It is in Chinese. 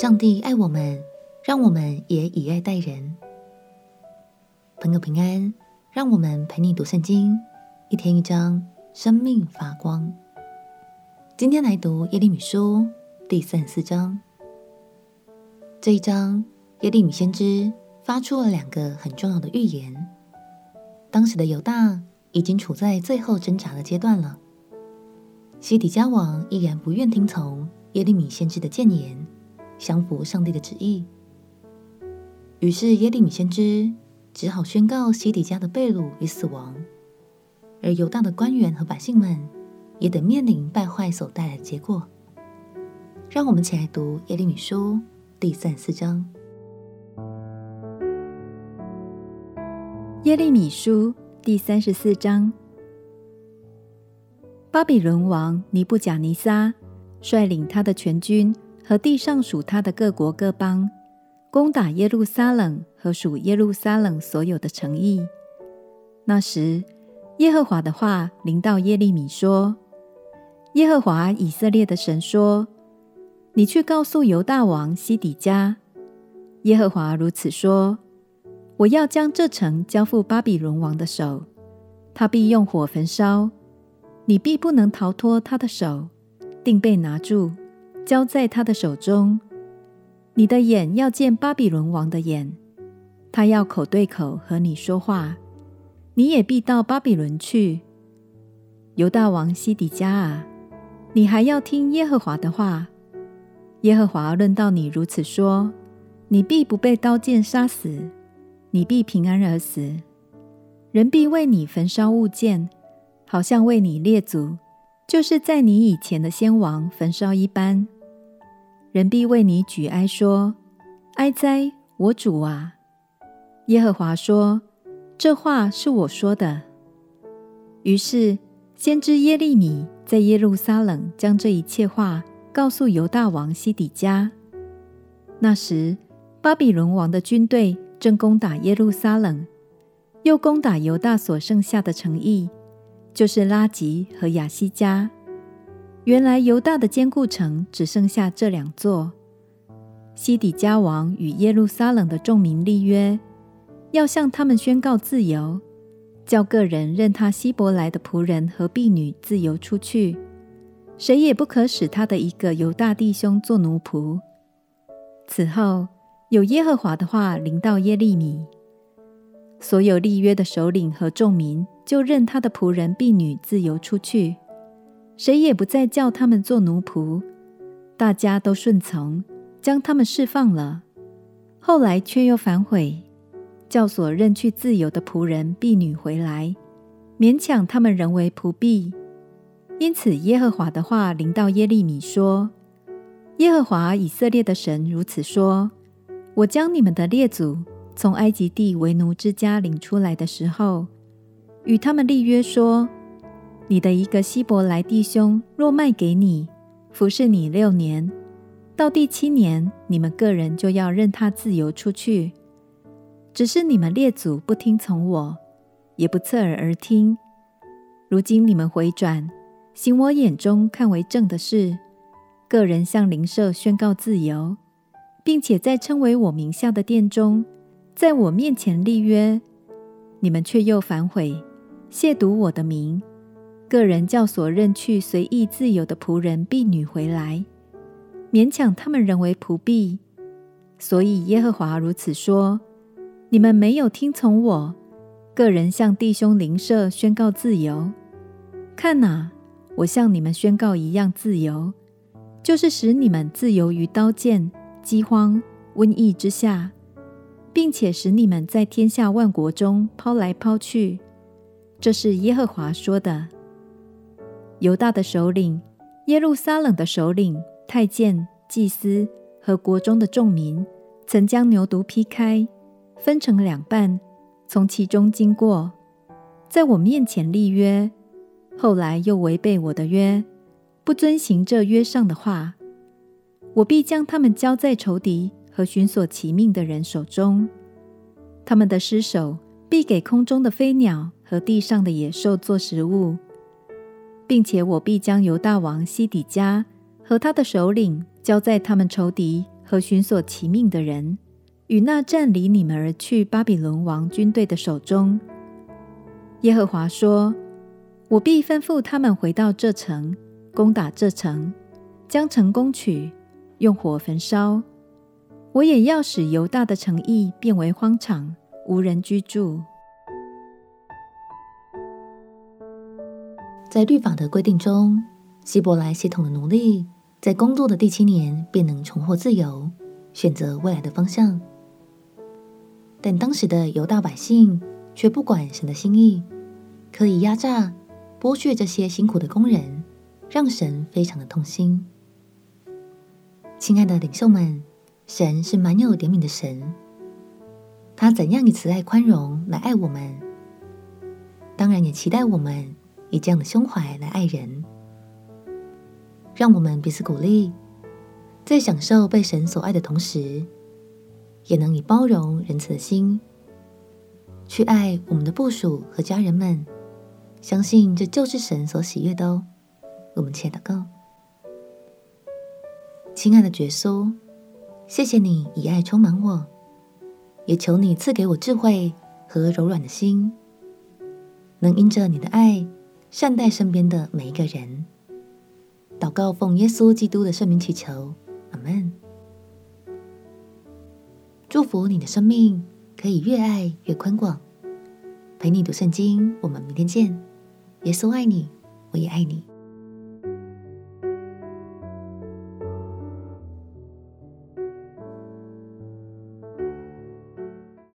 上帝爱我们，让我们也以爱待人。朋友平安，让我们陪你读圣经，一天一章，生命发光。今天来读耶利米书第三四章。这一章，耶利米先知发出了两个很重要的预言。当时的犹大已经处在最后挣扎的阶段了。西底家王依然不愿听从耶利米先知的谏言，降服上帝的旨意。于是耶利米先知只好宣告西底家的被掳与死亡，而犹大的官员和百姓们也得面临败坏所带来的结果。让我们一起来读耶利米书第三四章。耶利米书第三十四章。巴比伦王尼布甲尼撒率领他的全军和地上属他的各国各邦，攻打耶路撒冷和属耶路撒冷所有的城邑。那时，耶和华的话临到耶利米说：“耶和华以色列的神说，你去告诉犹大王西底家，耶和华如此说：我要将这城交付巴比伦王的手，他必用火焚烧。”你必不能逃脱他的手，定被拿住，交在他的手中。你的眼要见巴比伦王的眼，他要口对口和你说话，你也必到巴比伦去。犹大王西底家啊，你还要听耶和华的话。耶和华论到你如此说：你必不被刀剑杀死，你必平安而死。人必为你焚烧物件。好像为你列祖，就是在你以前的先王焚烧一般。人必为你举哀说：“哀哉，我主啊！”耶和华说：“这话是我说的。”于是先知耶利米在耶路撒冷将这一切话告诉犹大王西底家。那时，巴比伦王的军队正攻打耶路撒冷，又攻打犹大所剩下的城邑。就是拉吉和亚西加。原来犹大的坚固城只剩下这两座。西底家王与耶路撒冷的众民立约，要向他们宣告自由，叫各人任他希伯来的仆人和婢女自由出去，谁也不可使他的一个犹大弟兄做奴仆。此后，有耶和华的话临到耶利米。所有立约的首领和众民，就任他的仆人婢女自由出去，谁也不再叫他们做奴仆，大家都顺从，将他们释放了。后来却又反悔，叫所任去自由的仆人婢女回来，勉强他们仍为仆婢。因此，耶和华的话临到耶利米说：“耶和华以色列的神如此说：我将你们的列祖。”从埃及地为奴之家领出来的时候，与他们立约说：“你的一个希伯来弟兄若卖给你，服侍你六年，到第七年，你们个人就要任他自由出去。只是你们列祖不听从我，也不侧耳而听。如今你们回转，行我眼中看为正的事，个人向邻舍宣告自由，并且在称为我名下的殿中。”在我面前立约，你们却又反悔，亵渎我的名。个人叫所任去随意自由的仆人婢女回来，勉强他们仍为仆婢。所以耶和华如此说：你们没有听从我，个人向弟兄邻舍宣告自由。看哪，我向你们宣告一样自由，就是使你们自由于刀剑、饥荒、瘟疫之下。并且使你们在天下万国中抛来抛去，这是耶和华说的。犹大的首领、耶路撒冷的首领、太监、祭司和国中的众民，曾将牛犊劈开，分成两半，从其中经过，在我面前立约，后来又违背我的约，不遵行这约上的话，我必将他们交在仇敌。和寻索其命的人手中，他们的尸首必给空中的飞鸟和地上的野兽做食物，并且我必将犹大王西底家和他的首领交在他们仇敌和寻索其命的人，与那战离你们而去巴比伦王军队的手中。耶和华说：“我必吩咐他们回到这城，攻打这城，将城攻取，用火焚烧。我也要使犹大的城邑变为荒场，无人居住。”在律法的规定中，希伯来系统的奴隶在工作的第七年便能重获自由，选择未来的方向。但当时的犹大百姓却不管神的心意，可以压榨、剥削这些辛苦的工人，让神非常的痛心。亲爱的领袖们，神是满有怜悯的神，他怎样以慈爱宽容来爱我们，当然也期待我们。以这样的胸怀来爱人，让我们彼此鼓励，在享受被神所爱的同时，也能以包容仁慈的心去爱我们的部属和家人们。相信这就是神所喜悦的哦。我们且祷告，亲爱的耶稣，谢谢你以爱充满我，也求你赐给我智慧和柔软的心，能因着你的爱。善待身边的每一个人，祷告奉耶稣基督的圣名祈求，阿门。祝福你的生命可以越爱越宽广。陪你读圣经，我们明天见。耶稣爱你，我也爱你。